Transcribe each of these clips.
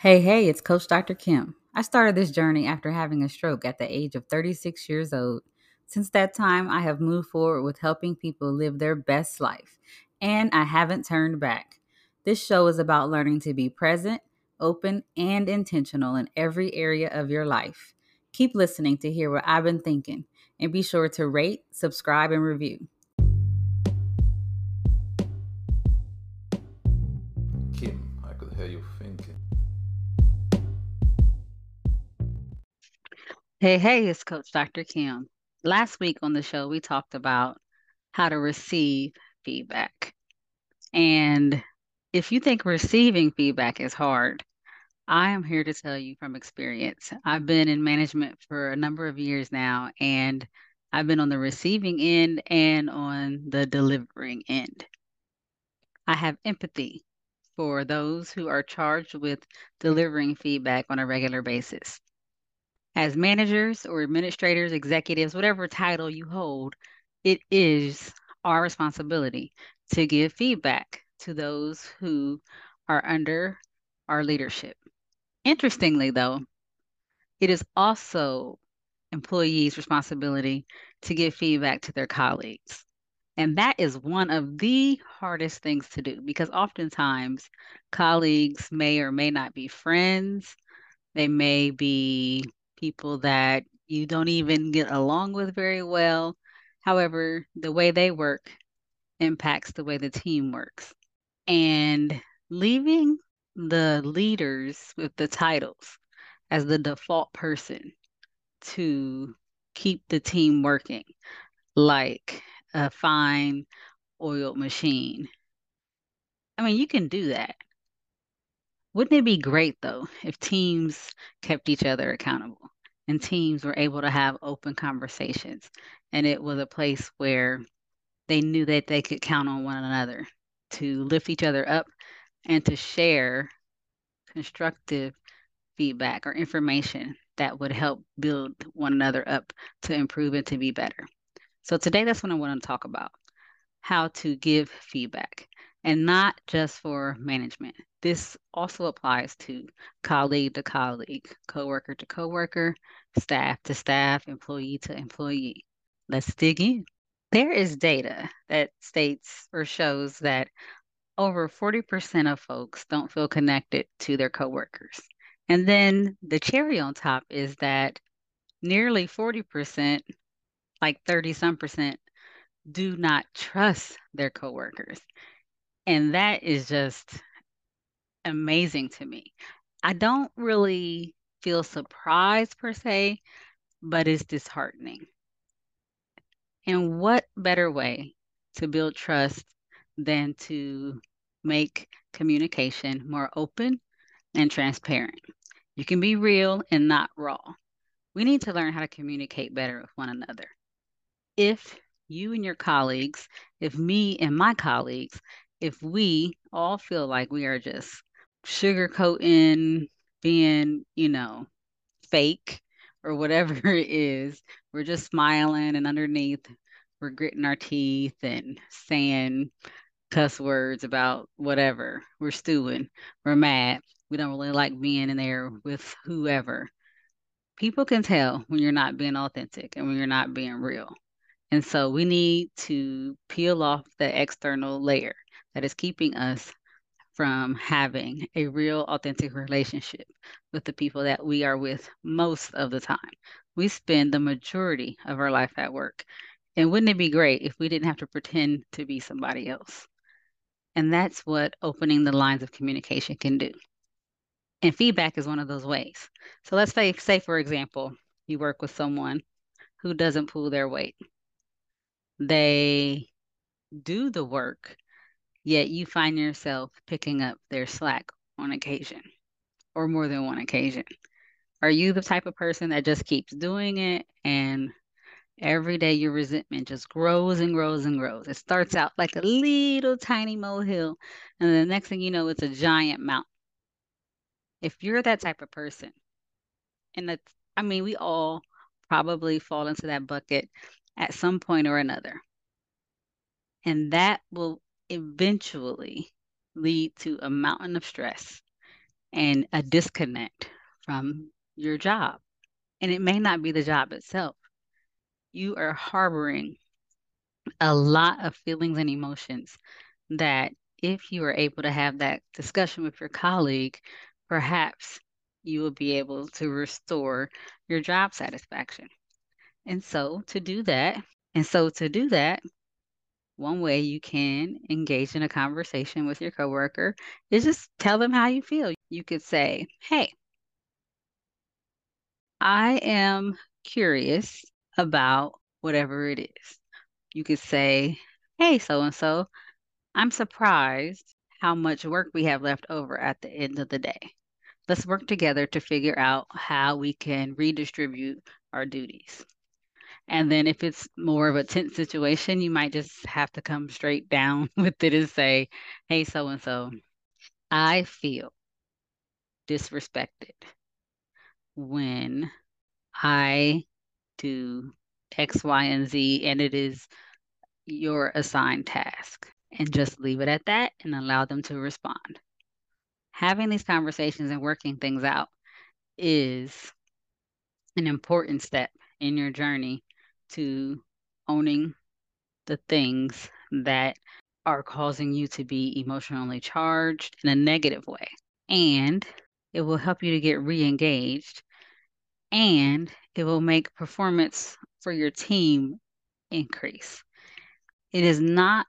Hey, hey, it's Coach Dr. Kim. I started this journey after having a stroke at the age of 36 years old. Since that time, I have moved forward with helping people live their best life, and I haven't turned back. This show is about learning to be present, open, and intentional in every area of your life. Keep listening to hear what I've been thinking, and be sure to rate, subscribe, and review. Kim, I could hear you thinking. Hey, hey, it's Coach Dr. Kim. Last week on the show, we talked about how to receive feedback. And if you think receiving feedback is hard, I am here to tell you from experience. I've been in management for a number of years now, and I've been on the receiving end and on the delivering end. I have empathy for those who are charged with delivering feedback on a regular basis as managers or administrators, executives, whatever title you hold, it is our responsibility to give feedback to those who are under our leadership. Interestingly, though, it is also employees' responsibility to give feedback to their colleagues. And that is one of the hardest things to do because oftentimes colleagues may or may not be friends. They may be people that you don't even get along with very well. However, the way they work impacts the way the team works. And leaving the leaders with the titles as the default person to keep the team working like a fine oiled machine. I mean, you can do that. Wouldn't it be great though if teams kept each other accountable and teams were able to have open conversations and it was a place where they knew that they could count on one another to lift each other up and to share constructive feedback or information that would help build one another up to improve and to be better. So today that's what I want to talk about how to give feedback and not just for management. This also applies to colleague to colleague, coworker to coworker, staff to staff, employee to employee. Let's dig in. There is data that states or shows that over 40% of folks don't feel connected to their coworkers. And then the cherry on top is that nearly 40%, like 30 some percent, do not trust their coworkers. And that is just amazing to me. I don't really feel surprised per se, but it's disheartening. And what better way to build trust than to make communication more open and transparent? You can be real and not raw. We need to learn how to communicate better with one another. If you and your colleagues, if me and my colleagues, if we all feel like we are just sugarcoating, being, you know, fake or whatever it is, we're just smiling and underneath we're gritting our teeth and saying cuss words about whatever. We're stewing, we're mad. We don't really like being in there with whoever. People can tell when you're not being authentic and when you're not being real. And so we need to peel off the external layer that is keeping us from having a real authentic relationship with the people that we are with most of the time. We spend the majority of our life at work. And wouldn't it be great if we didn't have to pretend to be somebody else? And that's what opening the lines of communication can do. And feedback is one of those ways. So let's say, say for example, you work with someone who doesn't pull their weight. They do the work, yet you find yourself picking up their slack on occasion or more than one occasion. Are you the type of person that just keeps doing it and every day your resentment just grows and grows and grows? It starts out like a little tiny molehill, and the next thing you know, it's a giant mountain. If you're that type of person, and that's, I mean, we all probably fall into that bucket at some point or another. And that will eventually lead to a mountain of stress and a disconnect from your job. And it may not be the job itself. You are harboring a lot of feelings and emotions that if you are able to have that discussion with your colleague, perhaps you will be able to restore your job satisfaction. And so to do that, and so to do that, one way you can engage in a conversation with your coworker is just tell them how you feel. You could say, "Hey, I am curious about whatever it is." You could say, "Hey, so and so, I'm surprised how much work we have left over at the end of the day. Let's work together to figure out how we can redistribute our duties. And then if it's more of a tense situation, you might just have to come straight down with it and say, hey, so and so, I feel disrespected when I do X, Y, and Z, and it is your assigned task and just leave it at that and allow them to respond. Having these conversations and working things out is an important step in your journey to owning the things that are causing you to be emotionally charged in a negative way. And it will help you to get re engaged and it will make performance for your team increase. It is not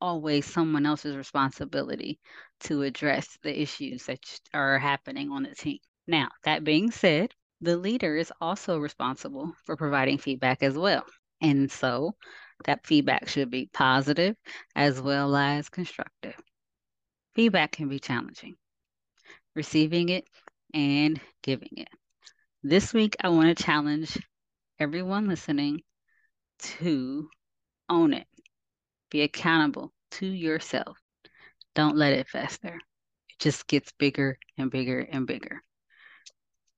always someone else's responsibility to address the issues that are happening on the team. Now, that being said, the leader is also responsible for providing feedback as well. And so that feedback should be positive as well as constructive. Feedback can be challenging, receiving it and giving it. This week, I want to challenge everyone listening to own it be accountable to yourself. Don't let it fester. It just gets bigger and bigger and bigger.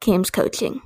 Kim's Coaching.